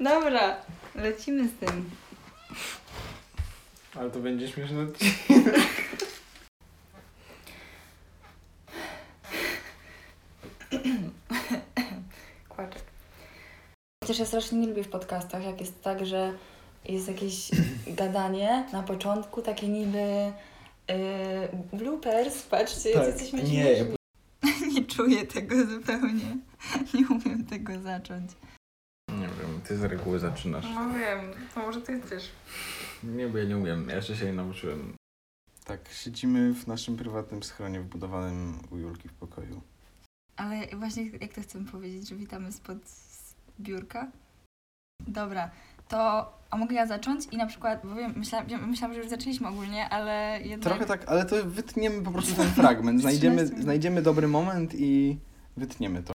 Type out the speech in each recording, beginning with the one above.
Dobra, lecimy z tym. Ale to będzie śmieszne. Kłaczek. Chociaż ja strasznie nie lubię w podcastach, jak jest tak, że jest jakieś gadanie na początku, takie niby yy, bloopers, patrzcie, Tak, jesteśmy nie, śmieszni. nie czuję tego zupełnie. Nie umiem tego zacząć. Ty z reguły zaczynasz. No wiem, to może ty też. Nie, bo ja nie umiem. Ja jeszcze się nie nauczyłem. Tak, siedzimy w naszym prywatnym schronie wbudowanym u Julki w pokoju. Ale właśnie jak to chcę powiedzieć, że witamy spod biurka? Dobra, to a mogę ja zacząć i na przykład, bo wiem, myślałam, myślałam że już zaczęliśmy ogólnie, ale jednak... Trochę tak, ale to wytniemy po prostu ten fragment. Znajdziemy, 13 minut. znajdziemy dobry moment i wytniemy to.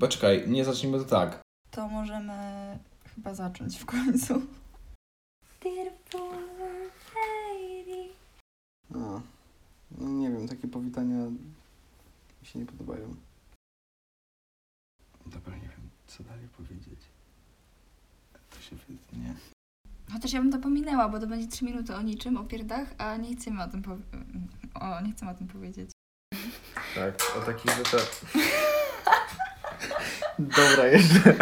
Poczekaj, nie zacznijmy to tak. To możemy chyba zacząć w końcu. A, no nie wiem, takie powitania mi się nie podobają. Dobra, nie wiem, co dalej powiedzieć. To się wytnie. Chociaż ja bym to pominęła, bo to będzie 3 minuty o niczym, o pierdach, a nie chcemy o tym, o, nie chcemy o tym powiedzieć. Tak, o takich rzeczach. Dobra, jeszcze.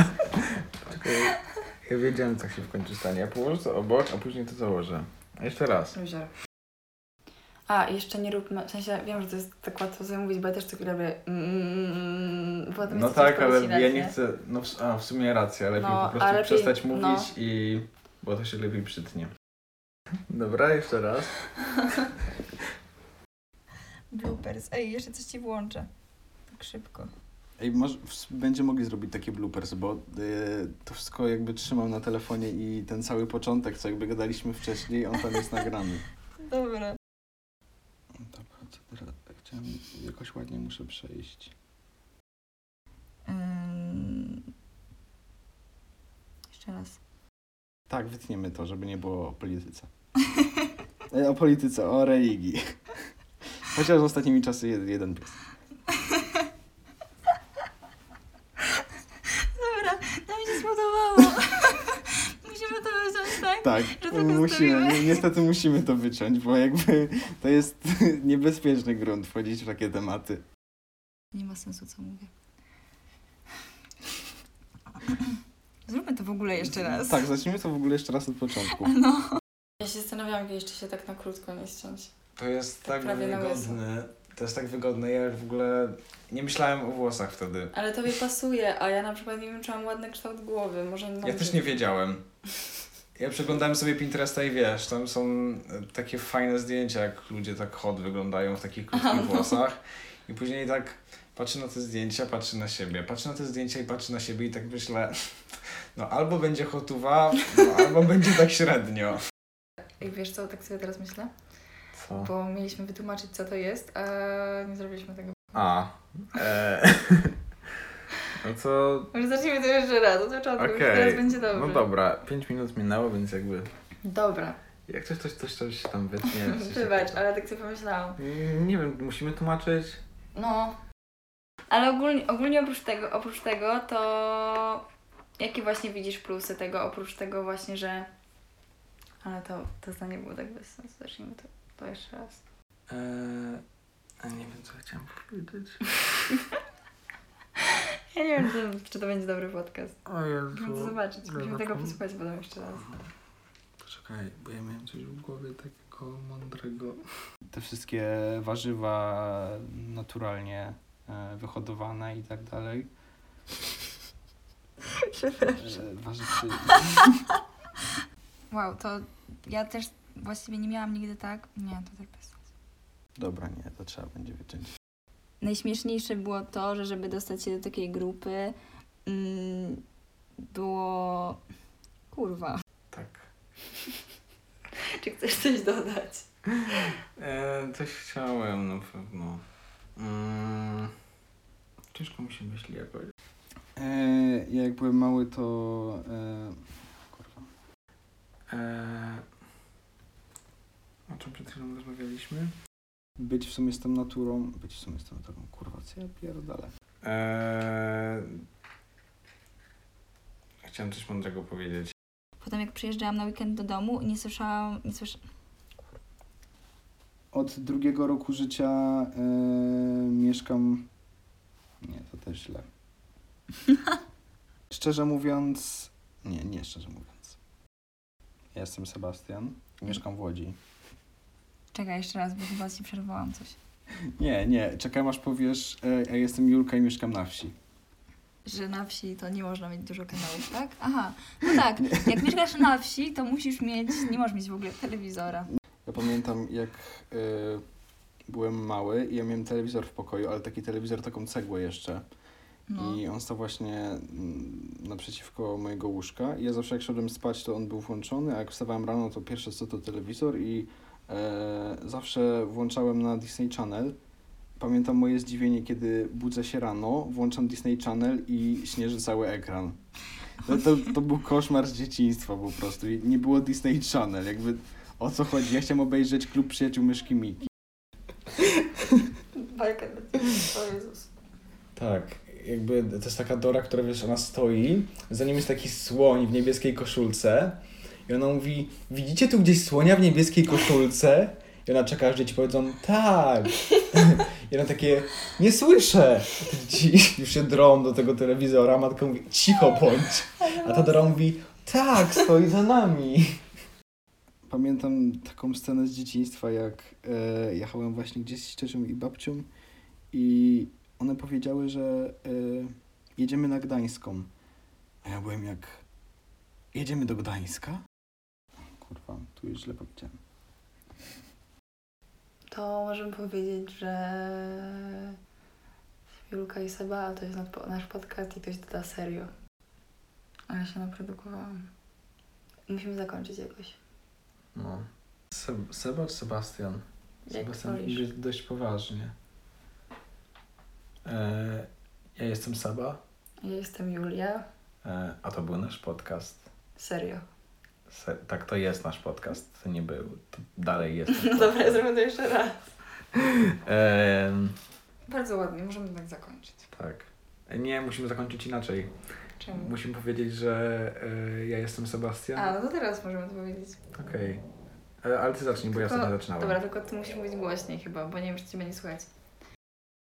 Ja wiedziałem, co się w końcu stanie. Ja położę to obok, a później to założę. A jeszcze raz. A, jeszcze nie róbmy, w sensie wiem, że to jest tak łatwo sobie mówić, bo ja też co chwilę robię mm, potem No jest tak, ale ja nie chcę. No w, a, w sumie racja, lepiej No, po prostu lepiej- przestać mówić no. i. bo to się lepiej przytnie. Dobra, jeszcze raz. Bloopers. Ej, jeszcze coś ci włączę. Tak szybko. Ej, może będziemy mogli zrobić takie bloopers, bo y, to wszystko jakby trzymam na telefonie i ten cały początek, co jakby gadaliśmy wcześniej, on tam jest nagrany. Dobra. Dobra, co teraz? Chciałem, jakoś ładnie muszę przejść. Mm. Jeszcze raz. Tak, wytniemy to, żeby nie było o polityce. E, o polityce, o religii. Chociaż ostatnimi czasy jed, jeden pies. Dobra, to mi się spodobało. Musimy to wyciąć, tak? Tak, musimy, ni- niestety musimy to wyciąć, bo jakby to jest niebezpieczny grunt wchodzić w takie tematy. Nie ma sensu, co mówię. Zróbmy to w ogóle jeszcze raz. Tak, zacznijmy to w ogóle jeszcze raz od początku. No. Ja się zastanawiałam, jak jeszcze się tak na krótko nie ściąć. To jest tak na wygodne. To jest tak wygodne. Ja w ogóle nie myślałem o włosach wtedy. Ale tobie pasuje, a ja na przykład nie wiem, czy mam ładny kształt głowy. Może nie Ja też nie wiedziałem. Ja przeglądałem sobie Pinteresta i wiesz, tam są e, takie fajne zdjęcia, jak ludzie tak hot wyglądają w takich krótkich Aha, no. włosach. I później tak patrzę na te zdjęcia, patrzę na siebie. Patrzę na te zdjęcia i patrzę na siebie i tak myślę, no albo będzie hotuwa, no, albo będzie tak średnio. I wiesz co, tak sobie teraz myślę? Co? Bo mieliśmy wytłumaczyć, co to jest, a nie zrobiliśmy tego. A. E, no to Może zacznijmy to jeszcze raz, od początku, Okej, teraz będzie dobrze. no dobra, 5 minut minęło, więc jakby Dobra, jak coś, coś, coś, coś się tam wytnie. się- wybacz, ale tak sobie pomyślałam. Mm, Nie wiem, musimy tłumaczyć. No. Ale ogólnie, ogólnie oprócz tego, oprócz tego, to jakie właśnie widzisz plusy tego, oprócz tego właśnie, że... Ale to, to zdanie było tak bez sensu, zacznijmy to, to jeszcze raz. Eee, a nie wiem, co chciałam powiedzieć. Ja nie wiem, czy, czy to będzie dobry podcast. O Jezu. Musimy zobaczyć, musimy tego posłuchać potem jeszcze raz. Poczekaj, bo ja miałem coś w głowie takiego mądrego. Te wszystkie warzywa naturalnie e, wyhodowane i tak dalej. E, warzywcy. Wow, to ja też właściwie nie miałam nigdy tak. Nie, to też bez sensu. Dobra, nie, to trzeba będzie wyciąć. Najśmieszniejsze było to, że żeby dostać się do takiej grupy, mm, było. Kurwa. Tak. Czy chcesz coś dodać? Eee, coś chciałem na pewno. Mm, ciężko mi się myśli jakoś. E, ja jak byłem mały, to. E, kurwa. Eee, o czym przed chwilą rozmawialiśmy? Być w sumie z tą naturą. Być w sumie z tą naturą. Kurwa, co ja pierdolę. Eee, chciałem coś mądrego powiedzieć. Potem jak przyjeżdżałam na weekend do domu, nie słyszałam, nie słysz... Od drugiego roku życia e, mieszkam. Nie, to też źle. szczerze mówiąc. Nie, nie szczerze mówiąc. Ja jestem Sebastian mieszkam w Łodzi. Czekaj jeszcze raz, bo chyba ci przerwałam coś. Nie, nie, czekam aż powiesz, e, ja jestem Julka i mieszkam na wsi. Że na wsi to nie można mieć dużo kanałów, tak? Aha, no tak. Jak mieszkasz na wsi, to musisz mieć, nie możesz mieć w ogóle telewizora. Ja pamiętam, jak e, byłem mały i ja miałem telewizor w pokoju, ale taki telewizor, taką cegłę jeszcze. No. I on stał właśnie mm, naprzeciwko mojego łóżka. I ja zawsze jak szedłem spać, to on był włączony, a jak wstawałem rano, to pierwsze co to telewizor i zawsze włączałem na Disney Channel. Pamiętam moje zdziwienie, kiedy budzę się rano, włączam Disney Channel i śnieży cały ekran. To, to, to był koszmar z dzieciństwa po prostu. Nie było Disney Channel. Jakby o co chodzi? Ja chciałem obejrzeć Klub Przyjaciół Myszki Miki. Bajka o Jezus. Tak, jakby to jest taka Dora, która wiesz, ona stoi, za nim jest taki słoń w niebieskiej koszulce i ona mówi, widzicie tu gdzieś słonia w niebieskiej koszulce? I ona czeka, aż dzieci powiedzą, tak. I ona takie, nie słyszę. Dzieci już się drą do tego telewizora, matka mówi, cicho bądź. A ta Dora mówi, tak, stoi za nami. Pamiętam taką scenę z dzieciństwa, jak e, jechałem właśnie gdzieś z ciocią i babcią i one powiedziały, że e, jedziemy na Gdańską. A ja byłem jak, jedziemy do Gdańska? Kurwa, tu już źle powiedziałem. To możemy powiedzieć, że Julka i Seba to jest nasz- podcast i ktoś doda serio. A ja się naprodukowałam. Musimy zakończyć jakoś. No. Seba czy Sebastian? Jak Sebastian brzmi dość poważnie. E, ja jestem Seba, Ja jestem Julia. e, a to był nasz podcast. Serio. Se, tak, to jest nasz podcast. To nie był. To dalej jest. No dobra, zrobię to jeszcze raz. Bardzo ładnie, możemy tak zakończyć. tak. Nie, musimy zakończyć inaczej. Czemu? Musimy powiedzieć, że e, ja jestem Sebastian. A, no to teraz możemy to powiedzieć. Okej. E, Ale ty zacznij, bo ja sobie zaczynałem. Dobra, tylko ty musisz mówić głośniej chyba, bo nie wiem, czy cię będzie słychać.